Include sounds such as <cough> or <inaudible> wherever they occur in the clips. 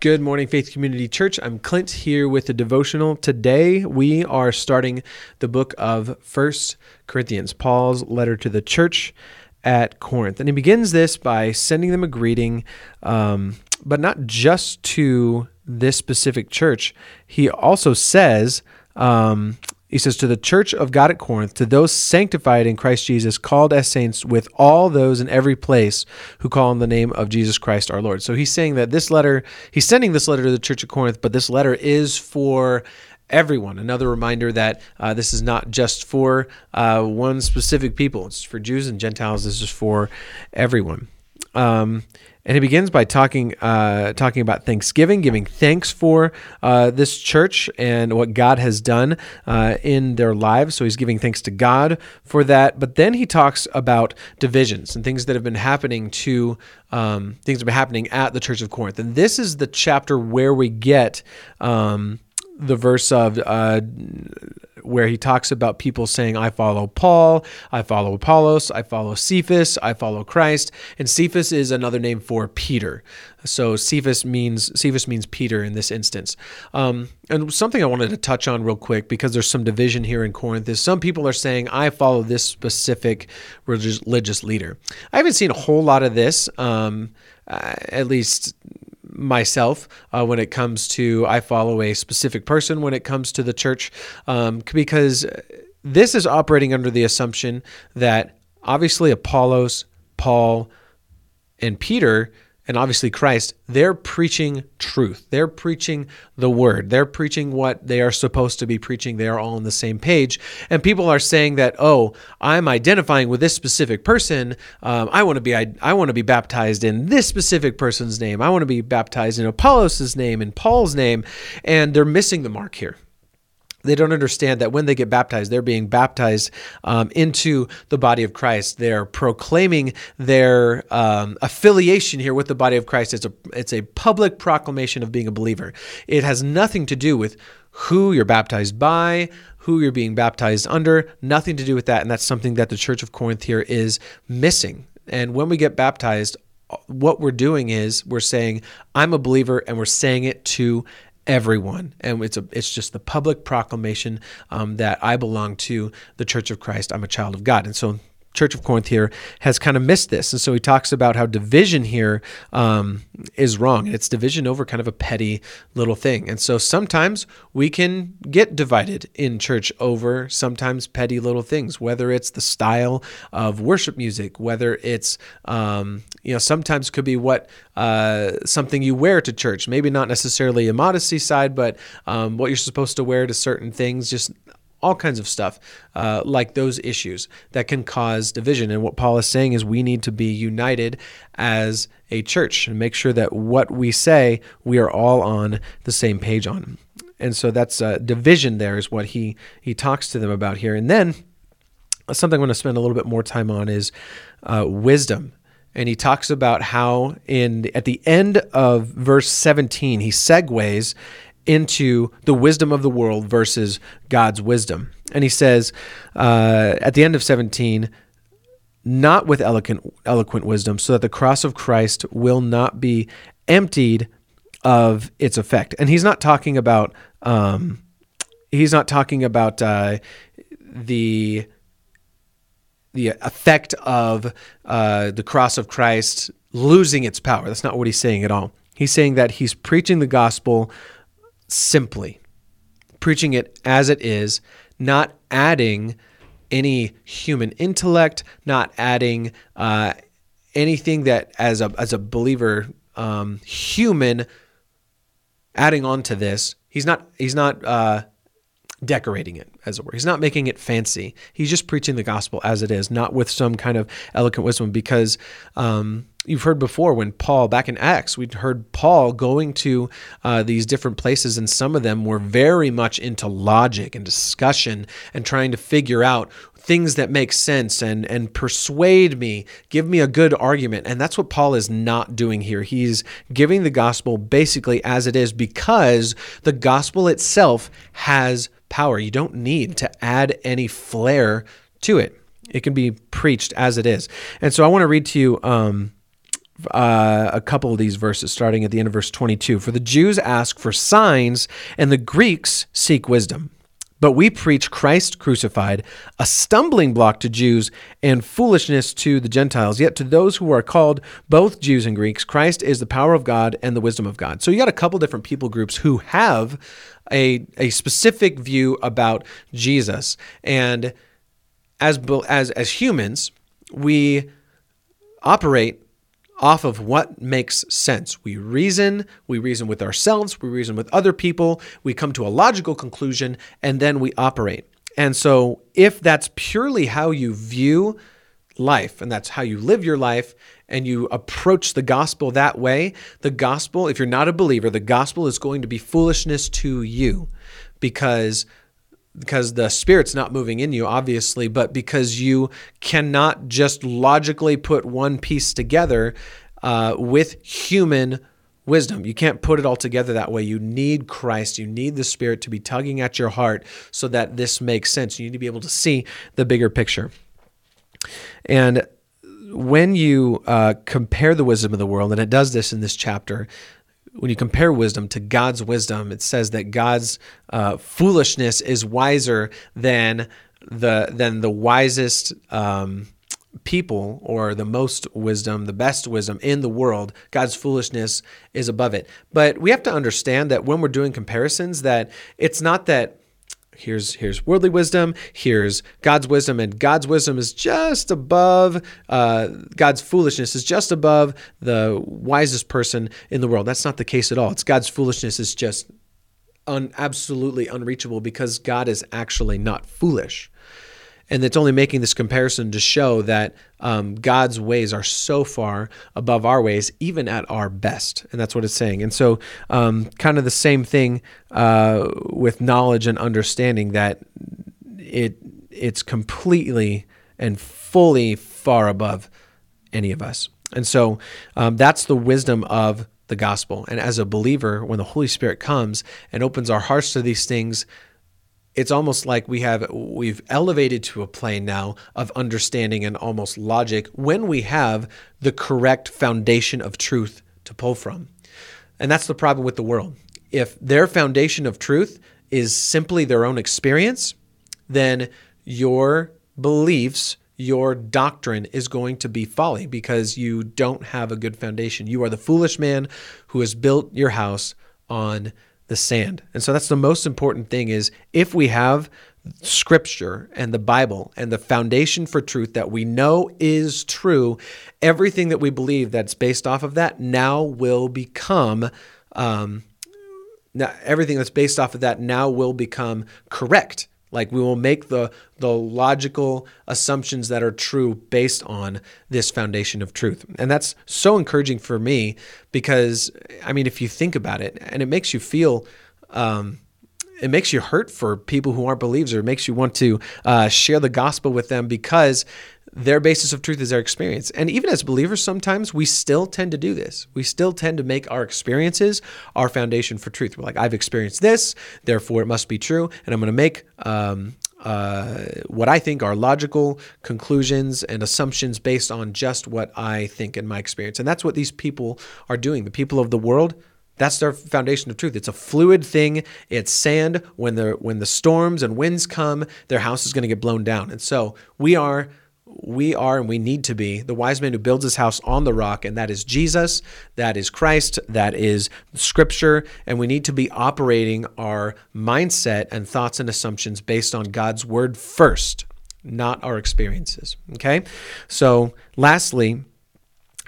Good morning, Faith Community Church. I'm Clint here with the devotional. Today we are starting the book of First Corinthians, Paul's letter to the church at Corinth. And he begins this by sending them a greeting, um, but not just to this specific church. He also says, um, he says, To the church of God at Corinth, to those sanctified in Christ Jesus, called as saints, with all those in every place who call on the name of Jesus Christ our Lord. So he's saying that this letter, he's sending this letter to the church of Corinth, but this letter is for everyone. Another reminder that uh, this is not just for uh, one specific people, it's for Jews and Gentiles, this is for everyone. Um, and he begins by talking uh, talking about Thanksgiving, giving thanks for uh, this church and what God has done uh, in their lives. So he's giving thanks to God for that. But then he talks about divisions and things that have been happening to um, things that have been happening at the Church of Corinth. And this is the chapter where we get. Um, the verse of uh, where he talks about people saying, I follow Paul, I follow Apollos, I follow Cephas, I follow Christ. And Cephas is another name for Peter. So Cephas means Cephas means Peter in this instance. Um, and something I wanted to touch on real quick because there's some division here in Corinth is some people are saying I follow this specific religious leader. I haven't seen a whole lot of this, um, uh, at least myself uh, when it comes to I follow a specific person when it comes to the church um, because this is operating under the assumption that obviously Apollos, Paul, and Peter and obviously Christ, they're preaching truth. They're preaching the word. They're preaching what they are supposed to be preaching. They are all on the same page. And people are saying that, oh, I'm identifying with this specific person. Um, I want to be I, I want to be baptized in this specific person's name. I want to be baptized in Apollos' name, in Paul's name, and they're missing the mark here they don't understand that when they get baptized, they're being baptized um, into the body of Christ. They're proclaiming their um, affiliation here with the body of Christ. It's a it's a public proclamation of being a believer. It has nothing to do with who you're baptized by, who you're being baptized under. Nothing to do with that, and that's something that the Church of Corinth here is missing. And when we get baptized, what we're doing is we're saying, I'm a believer, and we're saying it to everyone, and it's a it's just the public proclamation um, that I belong to the Church of Christ. I'm a child of God, and so Church of Corinth here has kind of missed this. And so he talks about how division here um, is wrong. It's division over kind of a petty little thing. And so sometimes we can get divided in church over sometimes petty little things, whether it's the style of worship music, whether it's, um, you know, sometimes could be what uh, something you wear to church. Maybe not necessarily a modesty side, but um, what you're supposed to wear to certain things, just all kinds of stuff uh, like those issues that can cause division. And what Paul is saying is we need to be united as a church and make sure that what we say, we are all on the same page on. And so that's uh, division there is what he, he talks to them about here. And then something I'm going to spend a little bit more time on is uh, wisdom and he talks about how in at the end of verse 17 he segues into the wisdom of the world versus God's wisdom. And he says uh, at the end of 17, not with eloquent, eloquent wisdom, so that the cross of Christ will not be emptied of its effect. And he's not talking about um, he's not talking about uh, the the effect of uh, the cross of Christ losing its power. That's not what he's saying at all. He's saying that he's preaching the gospel simply, preaching it as it is, not adding any human intellect, not adding uh, anything that as a as a believer um, human adding on to this. He's not he's not uh, decorating it, as it were. He's not making it fancy. He's just preaching the gospel as it is, not with some kind of eloquent wisdom. Because um, you've heard before when Paul, back in Acts, we'd heard Paul going to uh, these different places, and some of them were very much into logic and discussion and trying to figure out things that make sense and and persuade me give me a good argument and that's what Paul is not doing here he's giving the gospel basically as it is because the gospel itself has power. You don't need to add any flair to it. It can be preached as it is. And so I want to read to you um, uh, a couple of these verses, starting at the end of verse 22. For the Jews ask for signs, and the Greeks seek wisdom. But we preach Christ crucified, a stumbling block to Jews and foolishness to the Gentiles. Yet to those who are called, both Jews and Greeks, Christ is the power of God and the wisdom of God. So you got a couple different people groups who have a, a specific view about Jesus. And as, as, as humans, we operate off of what makes sense. We reason, we reason with ourselves, we reason with other people, we come to a logical conclusion, and then we operate. And so, if that's purely how you view life and that's how you live your life, and you approach the gospel that way, the gospel, if you're not a believer, the gospel is going to be foolishness to you because because the spirit's not moving in you obviously but because you cannot just logically put one piece together uh, with human wisdom. You can't put it all together that way. You need christ. You need the spirit to be tugging at your heart so that this makes sense. You need to be able to see the bigger picture. And when you uh, compare the wisdom of the world and it does this in this chapter when you compare wisdom to God's wisdom, it says that God's uh, foolishness is wiser than the than the wisest um, people or the most wisdom, the best wisdom in the world. God's foolishness is above it. But we have to understand that when we're doing comparisons, that it's not that here's here's worldly wisdom. Here's god's wisdom. And god's wisdom is just above uh, god's foolishness is just above the wisest person in the world. That's not the case at all. It's god's foolishness is just un, absolutely unreachable because god is actually not foolish and it's only making this comparison to show that um, God's ways are so far above our ways, even at our best. And that's what it's saying. And so, um, kind of the same thing uh, with knowledge and understanding that it it's completely and fully far above any of us. And so, um, that's the wisdom of the gospel. And as a believer, when the Holy Spirit comes and opens our hearts to these things, it's almost like we have we've elevated to a plane now of understanding and almost logic when we have the correct foundation of truth to pull from. And that's the problem with the world. If their foundation of truth is simply their own experience, then your beliefs, your doctrine is going to be folly because you don't have a good foundation. You are the foolish man who has built your house on the sand. And so that's the most important thing is if we have scripture and the Bible and the foundation for truth that we know is true, everything that we believe that's based off of that now will become um, now everything that's based off of that now will become correct like we will make the the logical assumptions that are true based on this foundation of truth. And that's so encouraging for me because I mean if you think about it and it makes you feel um, it makes you hurt for people who aren't believers or it makes you want to uh, share the gospel with them because their basis of truth is their experience. And even as believers, sometimes we still tend to do this. We still tend to make our experiences our foundation for truth. We're like, I've experienced this, therefore it must be true. And I'm going to make um, uh, what I think are logical conclusions and assumptions based on just what I think in my experience. And that's what these people are doing. The people of the world, that's their foundation of truth. It's a fluid thing. It's sand. When the when the storms and winds come, their house is going to get blown down. And so we are we are and we need to be the wise man who builds his house on the rock, and that is Jesus, that is Christ, that is Scripture, and we need to be operating our mindset and thoughts and assumptions based on God's word first, not our experiences. Okay? So, lastly,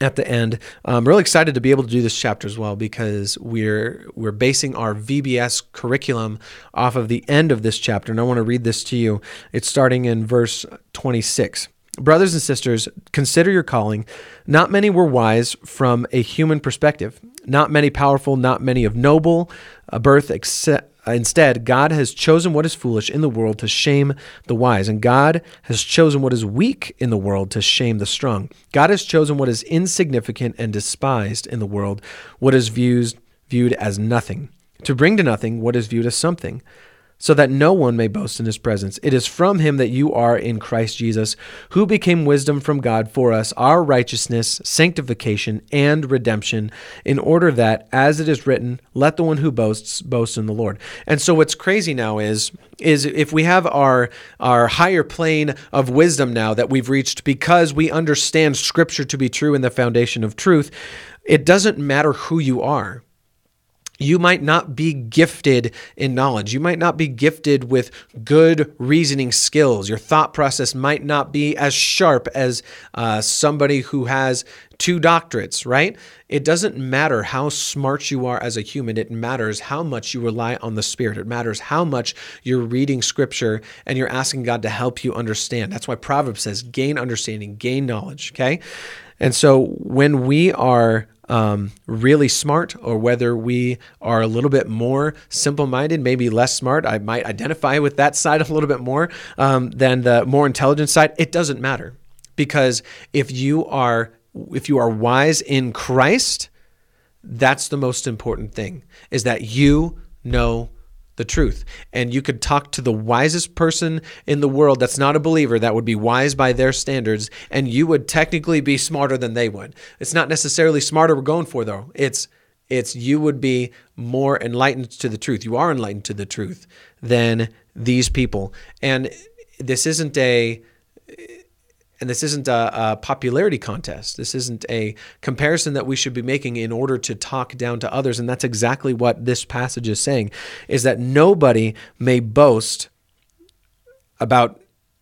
at the end. I'm really excited to be able to do this chapter as well because we're we're basing our VBS curriculum off of the end of this chapter, and I want to read this to you. It's starting in verse 26. Brothers and sisters, consider your calling. Not many were wise from a human perspective, not many powerful, not many of noble uh, birth. Uh, instead, God has chosen what is foolish in the world to shame the wise, and God has chosen what is weak in the world to shame the strong. God has chosen what is insignificant and despised in the world, what is viewed, viewed as nothing, to bring to nothing what is viewed as something so that no one may boast in his presence. It is from him that you are in Christ Jesus, who became wisdom from God for us, our righteousness, sanctification, and redemption, in order that, as it is written, let the one who boasts boast in the Lord. And so what's crazy now is is if we have our our higher plane of wisdom now that we've reached because we understand scripture to be true and the foundation of truth, it doesn't matter who you are you might not be gifted in knowledge. You might not be gifted with good reasoning skills. Your thought process might not be as sharp as uh, somebody who has two doctorates, right? It doesn't matter how smart you are as a human. It matters how much you rely on the Spirit. It matters how much you're reading Scripture and you're asking God to help you understand. That's why Proverbs says, gain understanding, gain knowledge, okay? And so when we are um, really smart or whether we are a little bit more simple minded, maybe less smart. I might identify with that <laughs> side a little bit more um, than the more intelligent side. It doesn't matter because if you are if you are wise in Christ, that's the most important thing is that you know the truth. And you could talk to the wisest person in the world that's not a believer that would be wise by their standards, and you would technically be smarter than they would. It's not necessarily smarter we're going for though. It's it's you would be more enlightened to the truth. You are enlightened to the truth than these people. And this isn't a and this isn't a, a, popularity contest. This isn't a comparison that we should be making in order to talk down to others. And that's exactly what this passage is saying is that nobody may boast about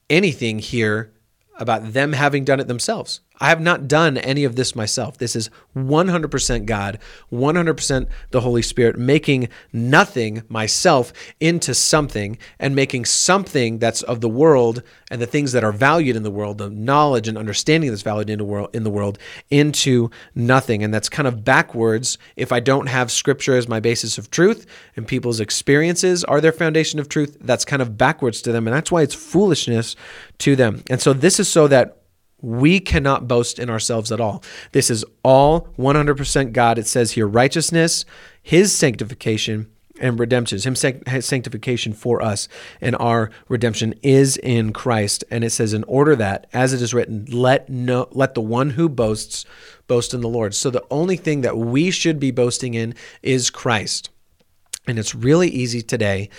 anything here about them having done it themselves. I have not done any of this myself. This is 100% God, 100% the Holy Spirit, making nothing myself into something and making something that's of the world and the things that are valued in the world, the knowledge and understanding that's valued in the world, in the world into nothing. And that's kind of backwards if I don't have scripture as my basis of truth and people's experiences are their foundation of truth. That's kind of backwards to them. And that's why it's foolishness to them. And so this is so that we cannot boast in ourselves at all. This is all 100% God. It says here righteousness, His sanctification, and redemption. His sanctification for us, and our redemption is in Christ. And it says, in order that, as it is written, let no let the one who boasts boast in the Lord. So the only thing that we should be boasting in is Christ. And it's really easy today.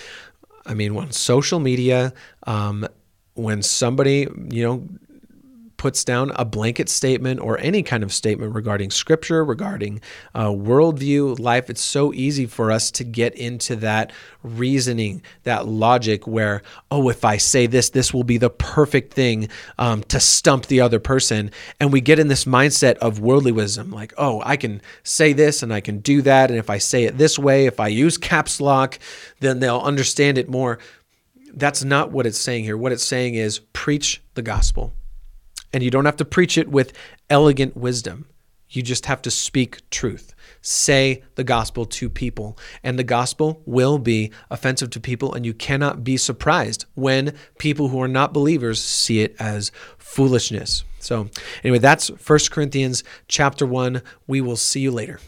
I mean, on social media, um, when somebody, you know, puts down a blanket statement or any kind of statement regarding scripture, regarding uh, worldview, life, it's so easy for us to get into that reasoning, that logic where, oh, if I say this, this will be the perfect thing um, to stump the other person. And we get in this mindset of worldly wisdom like, oh, I can say this and I can do that. And if I say it this way, if I use caps lock, then they'll understand it more. That's not what it's saying here. What it's saying is preach the gospel and you don't have to preach it with elegant wisdom. You just have to speak truth. Say the gospel to people. And the gospel will be offensive to people. And you cannot be surprised when people who are not believers see it as foolishness. So, anyway, that's 1 Corinthians chapter 1. We will see you later.